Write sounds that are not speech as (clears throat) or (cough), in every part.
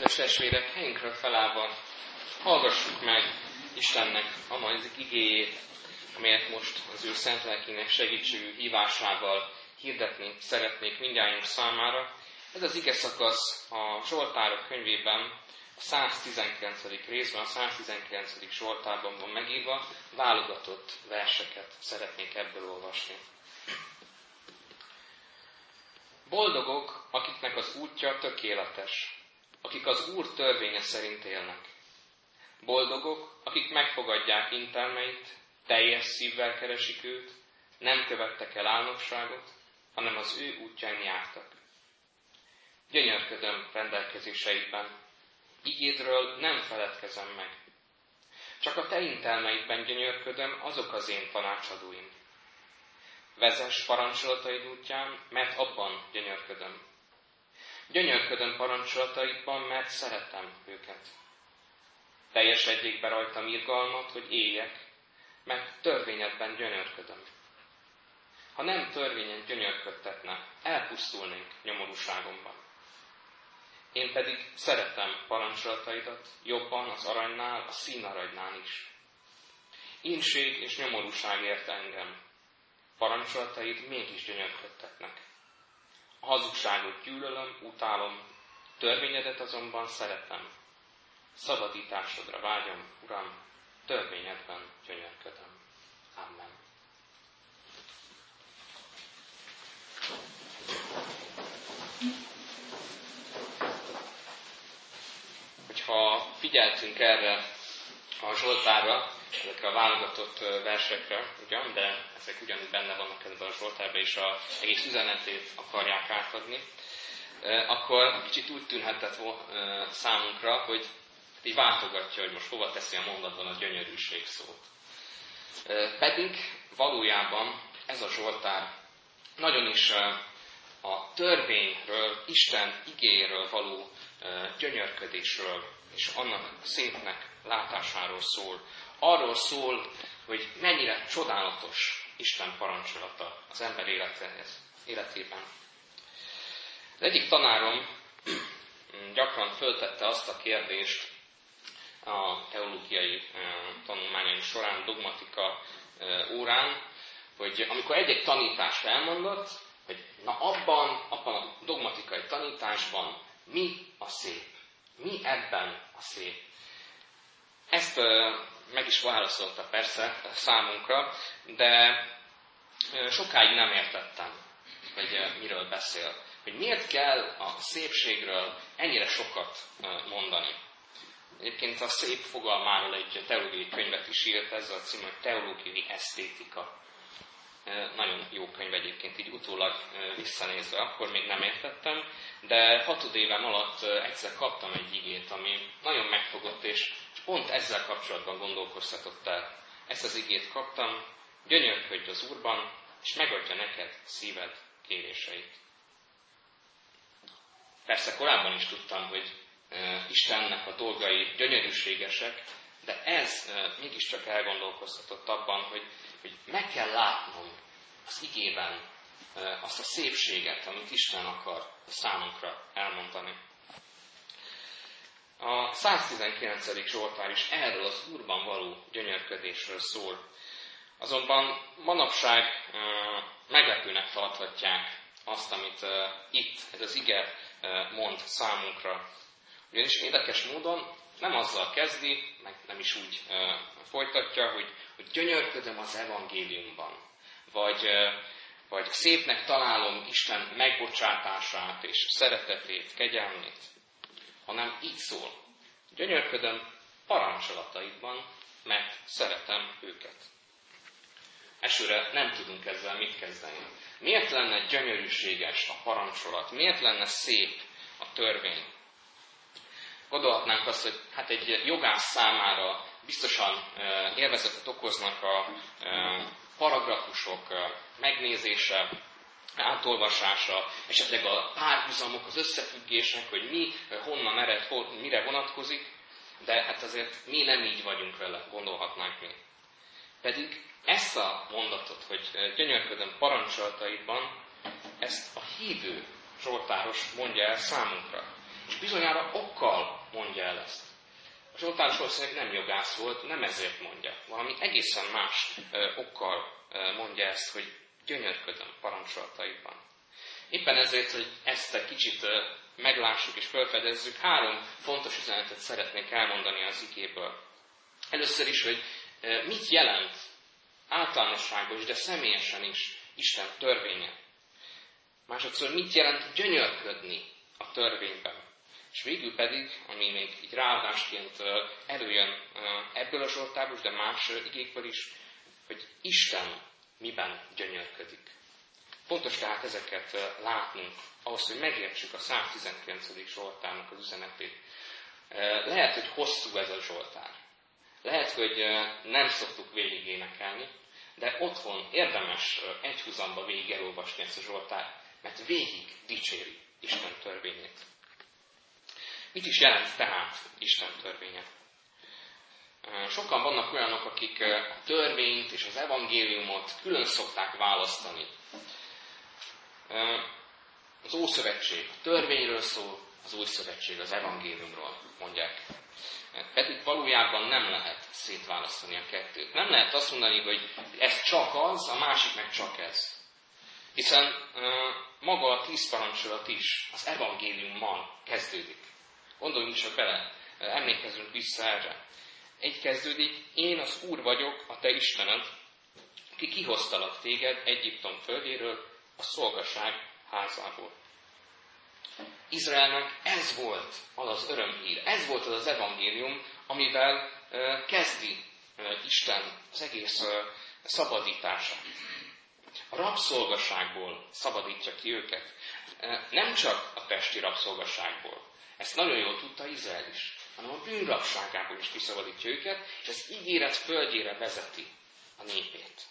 Kedves testvérek, helyünkről felállva hallgassuk meg Istennek a mai igéjét, amelyet most az ő szent lelkének segítségű hívásával hirdetni szeretnék mindjárt számára. Ez az ige szakasz a Zsoltárok könyvében, a 119. részben, a 119. Zsoltárban van megírva, válogatott verseket szeretnék ebből olvasni. Boldogok, akiknek az útja tökéletes, akik az Úr törvénye szerint élnek. Boldogok, akik megfogadják intelmeit, teljes szívvel keresik őt, nem követtek el álnokságot, hanem az ő útján jártak. Gyönyörködöm rendelkezéseidben, igédről nem feledkezem meg. Csak a te intelmeidben gyönyörködöm, azok az én tanácsadóim. Vezes parancsolataid útján, mert abban gyönyörködöm. Gyönyörködöm parancsolataidban, mert szeretem őket. Teljesedjék be rajtam irgalmat, hogy éljek, mert törvényedben gyönyörködöm. Ha nem törvényen gyönyörködtetne, elpusztulnék nyomorúságomban. Én pedig szeretem parancsolataidat jobban az aranynál, a színaranynál is. Ínség és nyomorúság ért engem. Parancsolataid mégis gyönyörködtetnek. Hazugságot gyűlölöm, utálom, törvényedet azonban szeretem. Szabadításodra vágyom, Uram, törvényedben gyönyörködöm. Amen. Hogyha figyeltünk erre a Zsoltára, ezekre a válogatott versekre, ugyan, de ezek ugyanúgy benne vannak ebben a Zsoltárban, és a egész üzenetét akarják átadni, akkor kicsit úgy tűnhetett számunkra, hogy így váltogatja, hogy most hova teszi a mondatban a gyönyörűség szót. Pedig valójában ez a Zsoltár nagyon is a törvényről, Isten igéről való gyönyörködésről és annak szépnek látásáról szól. Arról szól, hogy mennyire csodálatos Isten parancsolata az ember életéhez, életében. Az egyik tanárom (clears throat) gyakran föltette azt a kérdést a teológiai tanulmányaim során, dogmatika órán, hogy amikor egy-egy tanítást elmondott, hogy na abban, abban a dogmatikai tanításban mi a szép? Mi ebben a szép? Ezt meg is válaszolta persze számunkra, de sokáig nem értettem, hogy miről beszél. Hogy miért kell a szépségről ennyire sokat mondani. Egyébként a szép fogalmáról egy teológiai könyvet is írt, ez a cím, hogy Teológiai Esztétika. Nagyon jó könyv egyébként, így utólag visszanézve, akkor még nem értettem, de hatod éven alatt egyszer kaptam egy igét, ami nagyon megfogott, és pont ezzel kapcsolatban gondolkoztatott el. Ezt az igét kaptam, gyönyörködj az Úrban, és megadja neked szíved kéréseit. Persze korábban is tudtam, hogy Istennek a dolgai gyönyörűségesek, de ez mégiscsak elgondolkoztatott abban, hogy, hogy meg kell látnom az igében azt a szépséget, amit Isten akar számunkra elmondani. A 119. Zsoltár is erről az Úrban való gyönyörködésről szól. Azonban manapság meglepőnek tarthatják azt, amit itt ez az ige mond számunkra. Ugyanis érdekes módon nem azzal kezdi, meg nem is úgy folytatja, hogy, hogy gyönyörködöm az evangéliumban, vagy, vagy szépnek találom Isten megbocsátását és szeretetét, kegyelmét, hanem így szól. Gyönyörködöm parancsolataidban, mert szeretem őket. Esőre nem tudunk ezzel mit kezdeni. Miért lenne gyönyörűséges a parancsolat? Miért lenne szép a törvény? Gondolhatnánk azt, hogy hát egy jogász számára biztosan élvezetet okoznak a paragrafusok megnézése, átolvasása, esetleg a párhuzamok, az összefüggések, hogy mi honnan ered, mire vonatkozik, de hát azért mi nem így vagyunk vele, gondolhatnánk mi. Pedig ezt a mondatot, hogy gyönyörködöm parancsolataidban, ezt a hívő Zsoltáros mondja el számunkra. És bizonyára okkal ezt. A Zsoltáros valószínűleg nem jogász volt, nem ezért mondja. Valami egészen más ö, okkal ö, mondja ezt, hogy gyönyörködöm parancsolataiban. Éppen ezért, hogy ezt egy kicsit ö, meglássuk és felfedezzük, három fontos üzenetet szeretnék elmondani az igéből. Először is, hogy mit jelent általánosságos, is, de személyesen is Isten törvénye. Másodszor mit jelent gyönyörködni a törvényben. És végül pedig, ami még így ráadásként előjön ebből a sortából, de más igékből is, hogy Isten miben gyönyörködik. Fontos tehát ezeket látnunk, ahhoz, hogy megértsük a 119. Zsoltárnak az üzenetét. Lehet, hogy hosszú ez a Zsoltár. Lehet, hogy nem szoktuk végig énekelni, de otthon érdemes egyhuzamba végig elolvasni ezt a Zsoltár, mert végig dicséri Isten törvényét. Mit is jelent tehát Isten törvénye? Sokan vannak olyanok, akik a törvényt és az evangéliumot külön szokták választani. Az Ószövetség a törvényről szól, az Új Szövetség az evangéliumról, mondják. Pedig valójában nem lehet szétválasztani a kettőt. Nem lehet azt mondani, hogy ez csak az, a másik meg csak ez. Hiszen maga a tíz parancsolat is az evangéliummal kezdődik. Gondoljunk csak bele, emlékezzünk vissza erre. Egy kezdődik, én az Úr vagyok, a te Istened, ki kihoztalak téged Egyiptom földjéről, a szolgaság házából. Izraelnek ez volt az az örömhír, ez volt az az evangélium, amivel kezdi Isten az egész szabadítását. A rabszolgaságból szabadítja ki őket. Nem csak a testi rabszolgaságból. Ezt nagyon jól tudta Izrael is, hanem a bűnrabságából is kiszabadítja őket, és az ígéret földjére vezeti a népét.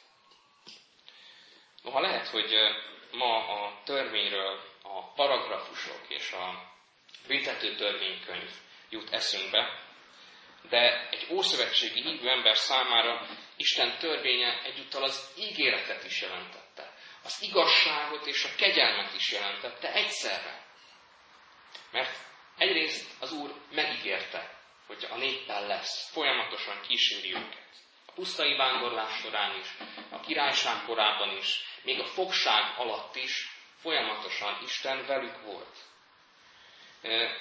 Noha lehet, hogy ma a törvényről a paragrafusok és a büntető törvénykönyv jut eszünkbe, de egy ószövetségi hívő ember számára Isten törvénye egyúttal az ígéretet is jelentette. Az igazságot és a kegyelmet is jelentette egyszerre. Mert egyrészt az Úr megígérte, hogy a néppel lesz, folyamatosan kíséri őket. A pusztai vándorlás során is, a királyság korában is, még a fogság alatt is folyamatosan Isten velük volt.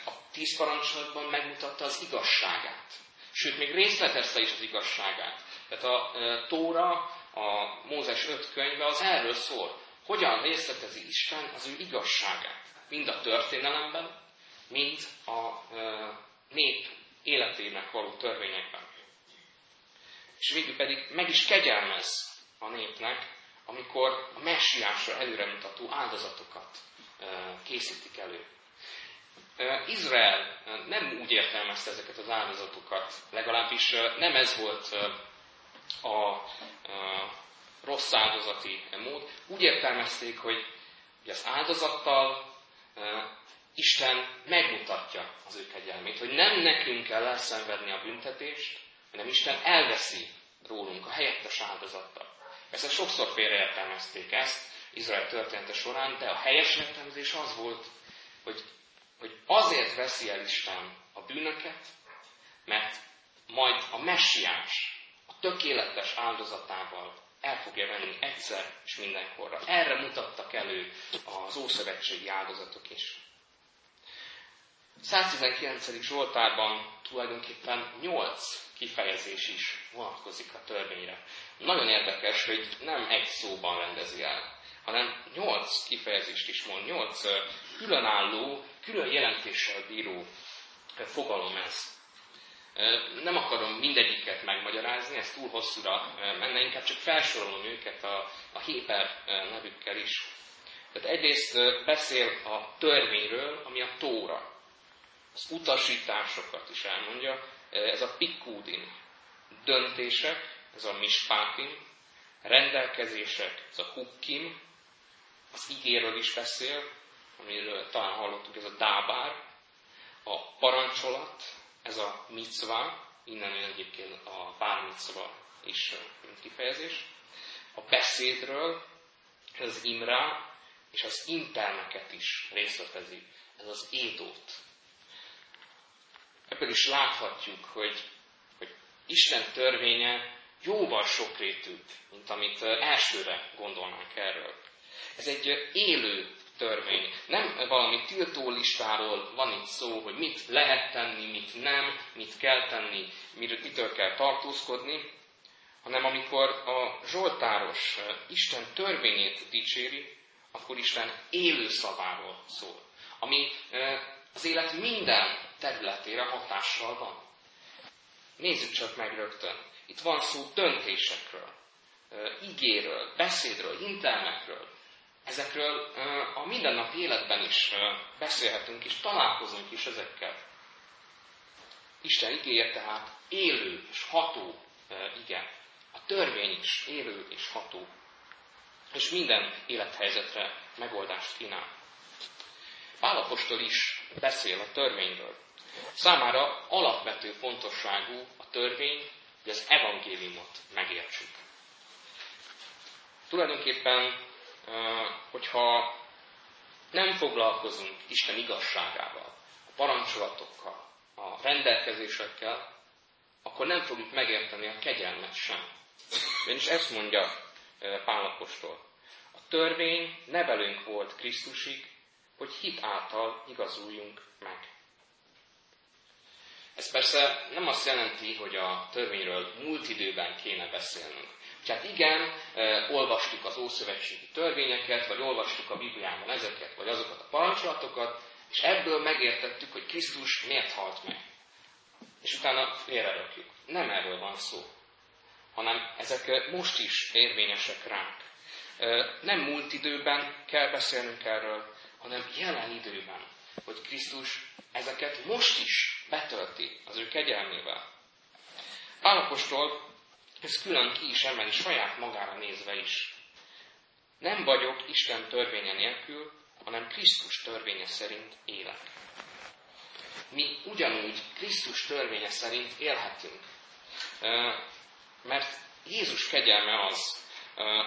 A tíz parancsolatban megmutatta az igazságát. Sőt, még részletezte is az igazságát. Tehát a Tóra, a Mózes öt könyve az erről szól. Hogyan részletezi Isten az ő igazságát. Mind a történelemben, mind a nép életének való törvényekben. És végül pedig meg is kegyelmez a népnek, amikor a messiásra előremutató áldozatokat készítik elő. Izrael nem úgy értelmezte ezeket az áldozatokat, legalábbis nem ez volt a rossz áldozati mód. Úgy értelmezték, hogy az áldozattal Isten megmutatja az ő kegyelmét, hogy nem nekünk kell elszenvedni a büntetést, hanem Isten elveszi rólunk a helyettes áldozattal. Persze sokszor félreértelmezték ezt Izrael története során, de a helyes értelmezés az volt, hogy, hogy azért veszi el Isten a bűnöket, mert majd a messiás, a tökéletes áldozatával el fogja venni egyszer és mindenkorra. Erre mutattak elő az ószövetségi áldozatok is. 119. Zsoltárban tulajdonképpen 8 kifejezés is vonatkozik a törvényre. Nagyon érdekes, hogy nem egy szóban rendezi el, hanem 8 kifejezést is mond, 8 különálló, külön jelentéssel bíró fogalom ez. Nem akarom mindegyiket megmagyarázni, ez túl hosszúra menne, inkább csak felsorolom őket a, a Héber nevükkel is. Tehát egyrészt beszél a törvényről, ami a Tóra az utasításokat is elmondja, ez a pikúdin. Döntések, ez a mispátin, rendelkezések, ez a hukkim, az ígéről is beszél, amiről talán hallottuk, ez a dábár, a parancsolat, ez a micva, innen jön egyébként a bármicva is mint kifejezés, a beszédről, ez az imrá, és az interneket is részletezi, ez az édót, ebből is láthatjuk, hogy, hogy Isten törvénye jóval sokrétűbb, mint amit elsőre gondolnánk erről. Ez egy élő törvény. Nem valami tiltó listáról van itt szó, hogy mit lehet tenni, mit nem, mit kell tenni, mitől kell tartózkodni, hanem amikor a Zsoltáros Isten törvényét dicséri, akkor Isten élő szaváról szól, ami az élet minden területére hatással van. Nézzük csak meg rögtön. Itt van szó döntésekről, igéről, beszédről, intelmekről. Ezekről a mindennapi életben is beszélhetünk, és találkozunk is ezekkel. Isten igéje tehát élő és ható igen. A törvény is élő és ható. És minden élethelyzetre megoldást kínál. Pálapostól is beszél a törvényről. Számára alapvető fontosságú a törvény, hogy az evangéliumot megértsük. Tulajdonképpen, hogyha nem foglalkozunk Isten igazságával, a parancsolatokkal, a rendelkezésekkel, akkor nem fogjuk megérteni a kegyelmet sem. Ugyanis ezt mondja Pálapostól. A törvény nevelünk volt Krisztusig, hogy hit által igazuljunk meg. Ez persze nem azt jelenti, hogy a törvényről múlt időben kéne beszélnünk. Tehát igen, olvastuk az ószövetségi törvényeket, vagy olvastuk a Bibliában ezeket, vagy azokat a parancsolatokat, és ebből megértettük, hogy Krisztus miért halt meg. És utána félrerakjuk. Nem erről van szó, hanem ezek most is érvényesek ránk. Nem múlt időben kell beszélnünk erről, hanem jelen időben, hogy Krisztus ezeket most is betölti az ő kegyelmével. Állapostól ez külön ki is emeli saját magára nézve is. Nem vagyok Isten törvénye nélkül, hanem Krisztus törvénye szerint élek. Mi ugyanúgy Krisztus törvénye szerint élhetünk. Mert Jézus kegyelme az,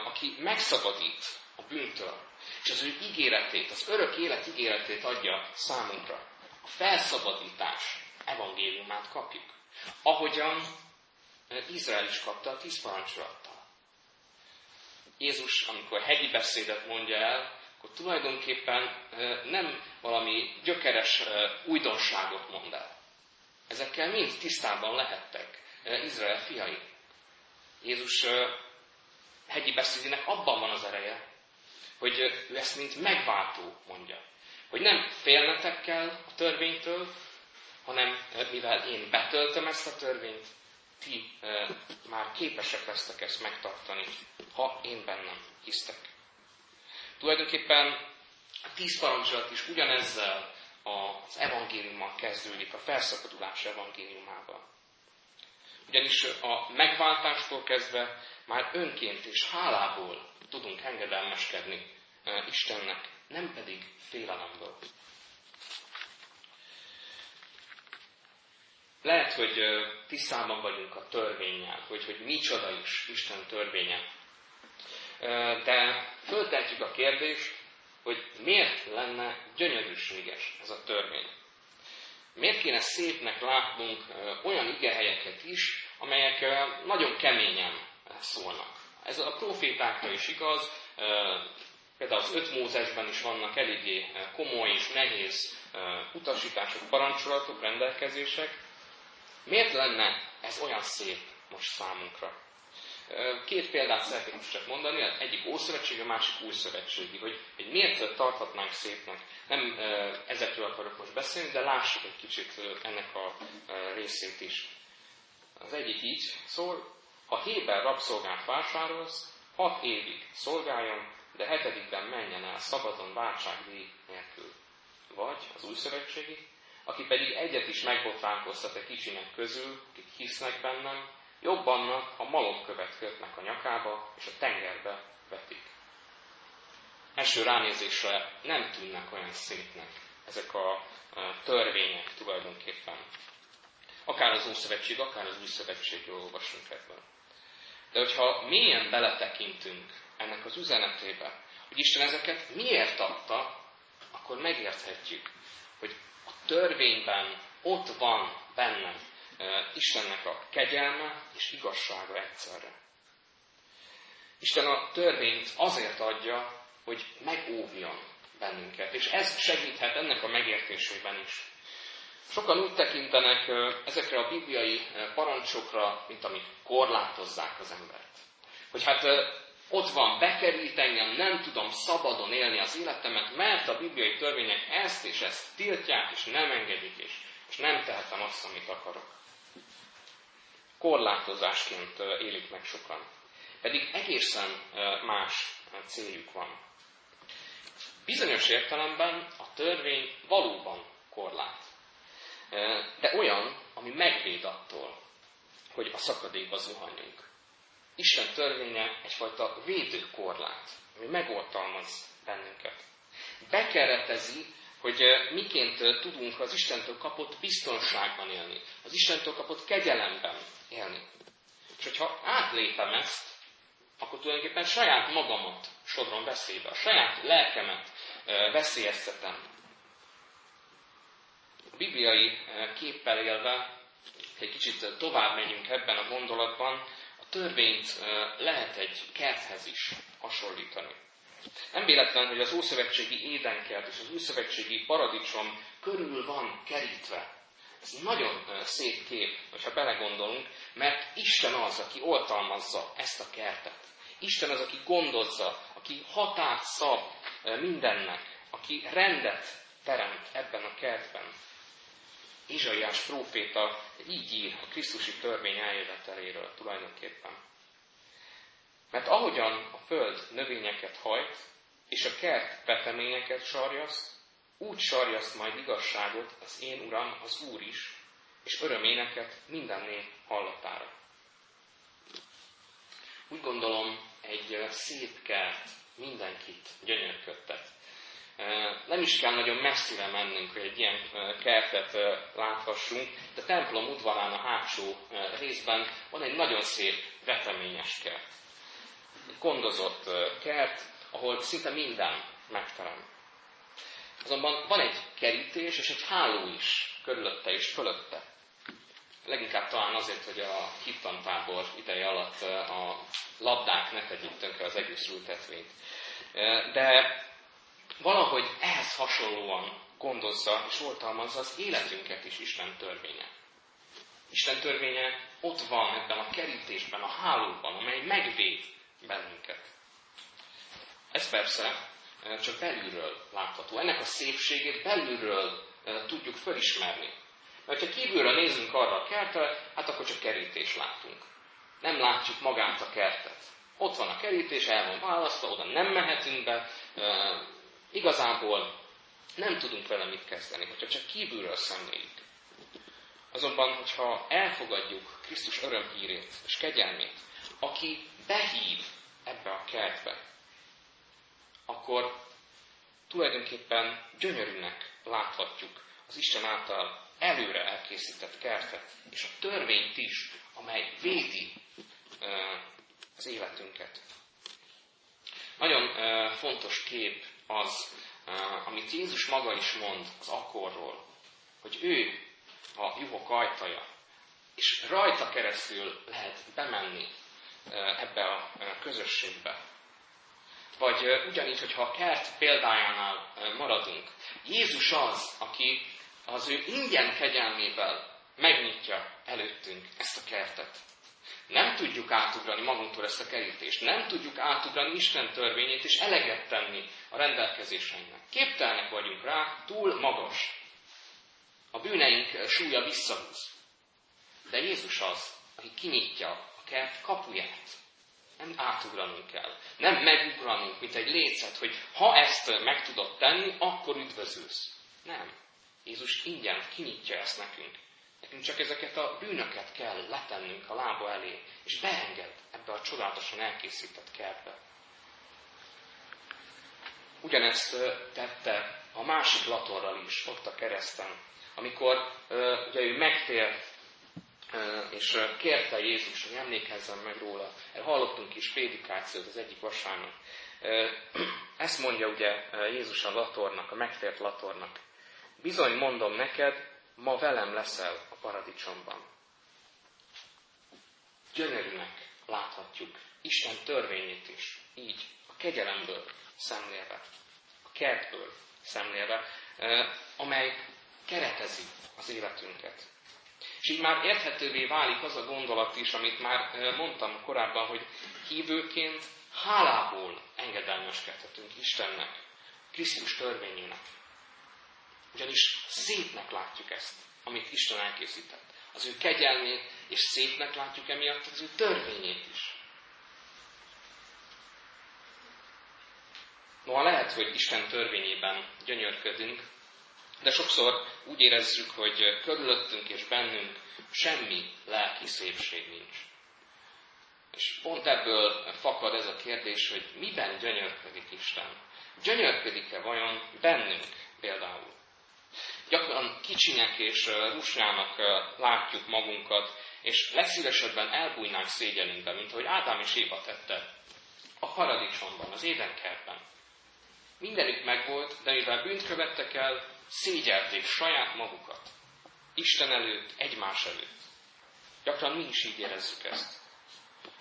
aki megszabadít a bűntől, és az ő ígéretét, az örök élet ígéretét adja számunkra. A felszabadítás evangéliumát kapjuk. Ahogyan Izrael is kapta a tíz parancsolattal. Jézus, amikor hegyi beszédet mondja el, akkor tulajdonképpen nem valami gyökeres újdonságot mond el. Ezekkel mind tisztában lehettek Izrael fiai. Jézus hegyi beszédének abban van az ereje, hogy ő ezt mint megváltó mondja. Hogy nem félnetek kell a törvénytől, hanem mivel én betöltöm ezt a törvényt, ti e, már képesek lesztek ezt megtartani, ha én bennem hisztek. Tulajdonképpen a tíz parancsolat is ugyanezzel az evangéliummal kezdődik, a felszabadulás evangéliumával. Ugyanis a megváltástól kezdve már önként és hálából tudunk engedelmeskedni Istennek, nem pedig félelemből. Lehet, hogy tisztában vagyunk a törvényel, hogy, hogy micsoda is Isten törvénye. De föltehetjük a kérdést, hogy miért lenne gyönyörűséges ez a törvény. Miért kéne szépnek látnunk olyan igehelyeket is, amelyek nagyon keményen szólnak. Ez a profétákra is igaz, például az öt Mózesben is vannak eléggé komoly és nehéz utasítások, parancsolatok, rendelkezések. Miért lenne ez olyan szép most számunkra? Két példát szeretnék most csak mondani, az egyik Ószövetségi, a másik Új Szövetségi, hogy, hogy miért tarthatnánk szépnek. Nem ezekről akarok most beszélni, de lássuk egy kicsit ennek a részét is. Az egyik így szól, ha Héber rabszolgát vásárolsz, hat évig szolgáljon, de hetedikben menjen el szabadon váltságdíj nélkül. Vagy az új szövetségi, aki pedig egyet is megbotránkoztat a kicsinek közül, akik hisznek bennem, jobb annak, ha malomkövet kötnek a nyakába, és a tengerbe vetik. Első ránézésre nem tűnnek olyan szépnek ezek a törvények tulajdonképpen. Akár az Ószövetség, akár az Új Szövetségről olvasunk ebből. De hogyha mélyen beletekintünk ennek az üzenetébe, hogy Isten ezeket miért adta, akkor megérthetjük, hogy a törvényben ott van bennem Istennek a kegyelme és igazsága egyszerre. Isten a törvényt azért adja, hogy megóvjon bennünket, és ez segíthet ennek a megértésében is. Sokan úgy tekintenek ezekre a bibliai parancsokra, mint amik korlátozzák az embert. Hogy hát ott van, bekerít engem, nem tudom szabadon élni az életemet, mert a bibliai törvények ezt és ezt tiltják, és nem engedik, és, és nem tehetem azt, amit akarok. Korlátozásként élik meg sokan. Pedig egészen más céljuk van. Bizonyos értelemben a törvény valóban korlát. De olyan, ami megvéd attól, hogy a szakadékba zuhanjunk. Isten törvénye egyfajta védőkorlát, ami megoltalmaz bennünket. Bekeretezi, hogy miként tudunk az Istentől kapott biztonságban élni, az Istentől kapott kegyelemben élni. És hogyha átlépem ezt, akkor tulajdonképpen saját magamat sodrom veszélybe, a saját lelkemet veszélyeztetem. A bibliai képpel élve, egy kicsit tovább megyünk ebben a gondolatban, törvényt lehet egy kerthez is hasonlítani. Nem véletlen, hogy az Ószövetségi édenkert és az Újszövetségi paradicsom körül van kerítve. Ez nagyon szép kép, ha belegondolunk, mert Isten az, aki oltalmazza ezt a kertet. Isten az, aki gondozza, aki határt szab mindennek, aki rendet teremt ebben a kertben. Izsaiás próféta így ír a Krisztusi törvény eljöveteléről tulajdonképpen. Mert ahogyan a föld növényeket hajt, és a kert veteményeket sarjaszt, úgy sarjaszt majd igazságot az én Uram, az Úr is, és öröméneket minden nép hallatára. Úgy gondolom, egy szép kert mindenkit gyönyörködtet. Nem is kell nagyon messzire mennünk, hogy egy ilyen kertet láthassunk, de templom udvarán a hátsó részben van egy nagyon szép veteményes kert. Gondozott kert, ahol szinte minden megterem. Azonban van egy kerítés és egy háló is körülötte és fölötte. Leginkább talán azért, hogy a hittantábor ideje alatt a labdák ne tegyék tönkre az egész ültetvényt. De valahogy ehhez hasonlóan gondozza és oltalmazza az életünket is Isten törvénye. Isten törvénye ott van ebben a kerítésben, a hálóban, amely megvéd bennünket. Ez persze csak belülről látható. Ennek a szépségét belülről tudjuk felismerni. Mert ha kívülről nézünk arra a kertre, hát akkor csak kerítés látunk. Nem látjuk magát a kertet. Ott van a kerítés, el van választva, oda nem mehetünk be, Igazából nem tudunk vele mit kezdeni, hogyha csak kívülről szemléljük. Azonban, hogyha elfogadjuk Krisztus örömhírét és kegyelmét, aki behív ebbe a kertbe, akkor tulajdonképpen gyönyörűnek láthatjuk az Isten által előre elkészített kertet, és a törvényt is, amely védi az életünket. Nagyon fontos kép az, amit Jézus maga is mond az akkorról, hogy ő a juhok ajtaja, és rajta keresztül lehet bemenni ebbe a közösségbe. Vagy ugyanígy, hogyha a kert példájánál maradunk, Jézus az, aki az ő ingyen kegyelmével megnyitja előttünk ezt a kertet. Nem tudjuk átugrani magunktól ezt a kerítést. Nem tudjuk átugrani Isten törvényét és eleget tenni a rendelkezéseinknek. Képtelnek vagyunk rá, túl magas. A bűneink súlya visszahúz. De Jézus az, aki kinyitja a kert kapuját. Nem átugranunk kell. Nem megugranunk, mint egy lécet, hogy ha ezt meg tudod tenni, akkor üdvözülsz. Nem. Jézus ingyen kinyitja ezt nekünk. Nekünk csak ezeket a bűnöket kell letennünk a lába elé, és beenged ebbe a csodálatosan elkészített kertbe. Ugyanezt tette a másik latorral is, ott a kereszten, amikor ugye ő megtért, és kérte Jézus, hogy emlékezzen meg róla. Erre hallottunk is prédikációt az egyik vasárnap. Ezt mondja ugye Jézus a latornak, a megtért latornak. Bizony mondom neked, ma velem leszel a paradicsomban. Gyönyörűnek láthatjuk Isten törvényét is, így, a kegyelemből szemlélve, a kertből szemlélve, amely keretezi az életünket. És így már érthetővé válik az a gondolat is, amit már mondtam korábban, hogy hívőként hálából engedelmeskedhetünk Istennek, Krisztus törvényének. Ugyanis szépnek látjuk ezt, amit Isten elkészített. Az ő kegyelmét, és szépnek látjuk emiatt az ő törvényét is. Noha lehet, hogy Isten törvényében gyönyörködünk, de sokszor úgy érezzük, hogy körülöttünk és bennünk semmi lelki szépség nincs. És pont ebből fakad ez a kérdés, hogy miben gyönyörködik Isten. Gyönyörködik-e vajon bennünk például? Gyakran kicsinek és rusnyának látjuk magunkat, és legszívesebben elbújnánk szégyenünkbe, mint ahogy Ádám és Éva tette a paradicsomban, az édenkertben. Mindenük megvolt, de mivel bűnt követtek el, szégyelték saját magukat. Isten előtt, egymás előtt. Gyakran mi is így érezzük ezt.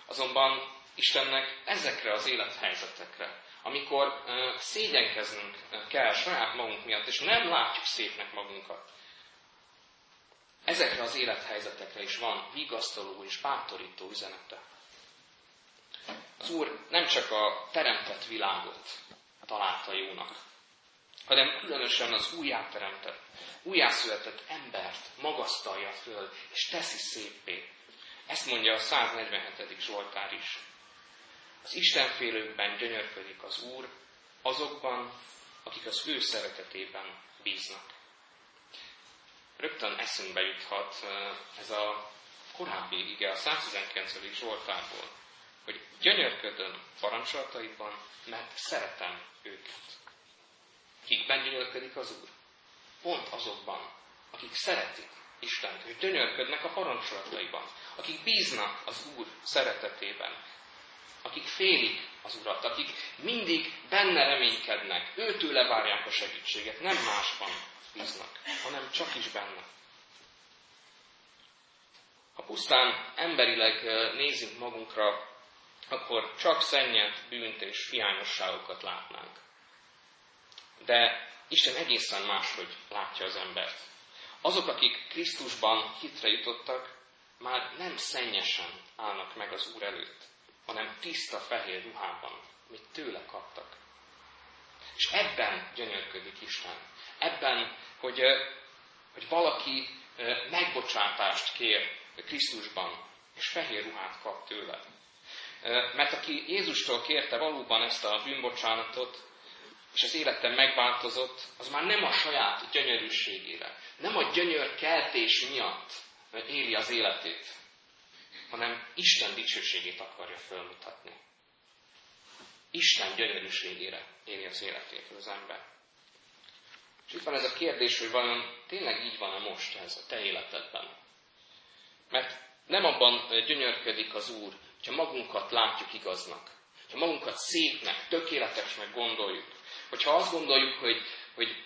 Azonban Istennek ezekre az élethelyzetekre, amikor szégyenkeznünk kell saját magunk miatt, és nem látjuk szépnek magunkat, ezekre az élethelyzetekre is van vigasztaló és bátorító üzenete. Az Úr nem csak a teremtett világot találta jónak, hanem különösen az újjáteremtett, újjászületett embert magasztalja föl, és teszi szépé. Ezt mondja a 147. Zsoltár is. Az Istenfélőkben gyönyörködik az Úr, azokban, akik az ő szeretetében bíznak. Rögtön eszünkbe juthat ez a korábbi ige, a 119. Zsoltárból, hogy gyönyörködöm parancsolataiban, mert szeretem őket. Kikben gyönyörködik az Úr? Pont azokban, akik szeretik Istent, hogy gyönyörködnek a parancsolataiban, akik bíznak az Úr szeretetében, akik félik az Urat, akik mindig benne reménykednek, őtőle várják a segítséget, nem másban bíznak, hanem csak is benne. Ha pusztán emberileg nézünk magunkra, akkor csak szennyet, bűnt és hiányosságokat látnánk. De Isten egészen máshogy látja az embert. Azok, akik Krisztusban hitre jutottak, már nem szennyesen állnak meg az Úr előtt, hanem tiszta fehér ruhában, amit tőle kaptak. És ebben gyönyörködik Isten. Ebben, hogy, hogy valaki megbocsátást kér Krisztusban, és fehér ruhát kap tőle. Mert aki Jézustól kérte valóban ezt a bűnbocsánatot, és az életem megváltozott, az már nem a saját gyönyörűségére, nem a gyönyör keltés miatt éli az életét, hanem Isten dicsőségét akarja fölmutatni. Isten gyönyörűségére éli az életét az ember. És itt van ez a kérdés, hogy vajon tényleg így van-e most ez a te életedben? Mert nem abban gyönyörködik az Úr, hogyha magunkat látjuk igaznak, hogyha magunkat szépnek, tökéletesnek gondoljuk, hogyha azt gondoljuk, hogy, hogy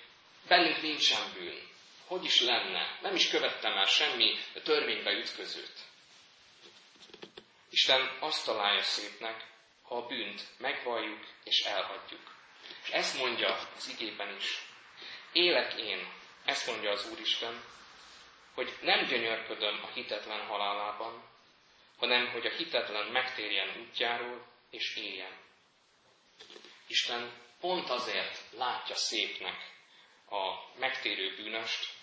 bennünk nincsen bűn, hogy is lenne, nem is követtem el semmi törvénybe ütközőt. Isten azt találja szépnek, ha a bűnt megvalljuk és elhagyjuk. És ezt mondja az igében is. Élek én, ezt mondja az Úristen, hogy nem gyönyörködöm a hitetlen halálában, hanem hogy a hitetlen megtérjen útjáról és éljen. Isten pont azért látja szépnek a megtérő bűnöst,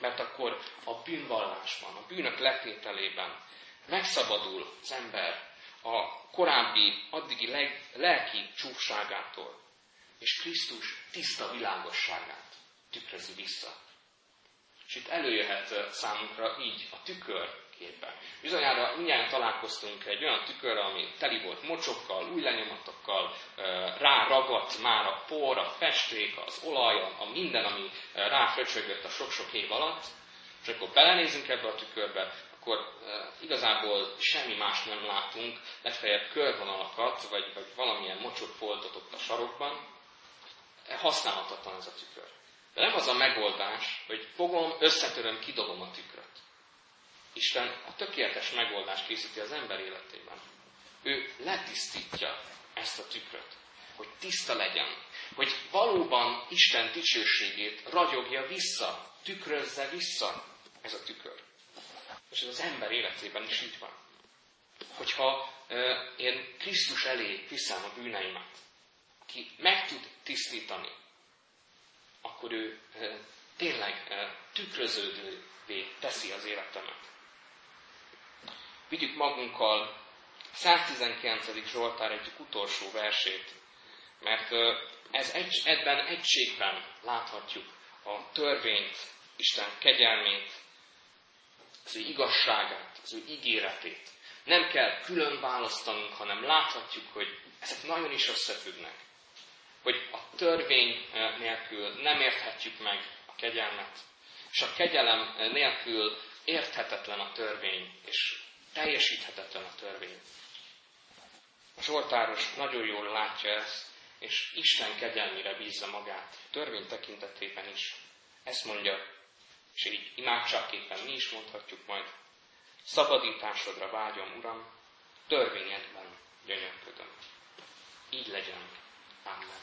mert akkor a bűnvallásban, a bűnök letételében megszabadul az ember a korábbi, addigi leg, lelki csúfságától, és Krisztus tiszta világosságát tükrözi vissza. És itt előjöhet számunkra így a tükör képe. Bizonyára mindjárt találkoztunk egy olyan tükörre, ami teli volt mocsokkal, új lenyomatokkal, ráragadt már a por, a festék, az olaj, a minden, ami ráfröcsögött a sok-sok év alatt, és akkor belenézünk ebbe a tükörbe, akkor igazából semmi más nem látunk, legfeljebb körvonalakat, vagy, vagy valamilyen mocsok foltot ott a sarokban. Használhatatlan ez a tükör. De nem az a megoldás, hogy fogom, összetöröm, kidobom a tükröt. Isten a tökéletes megoldást készíti az ember életében. Ő letisztítja ezt a tükröt, hogy tiszta legyen, hogy valóban Isten dicsőségét ragyogja vissza, tükrözze vissza ez a tükör. És ez az ember életében is így van. Hogyha euh, én Krisztus elé viszem a bűneimet, ki meg tud tisztítani, akkor ő euh, tényleg euh, tükröződővé teszi az életemet. Vigyük magunkkal 119. Zsoltár egyik utolsó versét, mert ez egy, ebben egységben láthatjuk a törvényt, Isten kegyelmét, az ő igazságát, az ő ígéretét. Nem kell külön választanunk, hanem láthatjuk, hogy ezek nagyon is összefüggnek. Hogy a törvény nélkül nem érthetjük meg a kegyelmet, és a kegyelem nélkül érthetetlen a törvény, és teljesíthetetlen a törvény. A Zsoltáros nagyon jól látja ezt, és Isten kegyelmére bízza magát, törvény tekintetében is. Ezt mondja, és így imádságképpen mi is mondhatjuk majd, szabadításodra vágyom, Uram, törvényedben gyönyörködöm. Így legyen. Amen.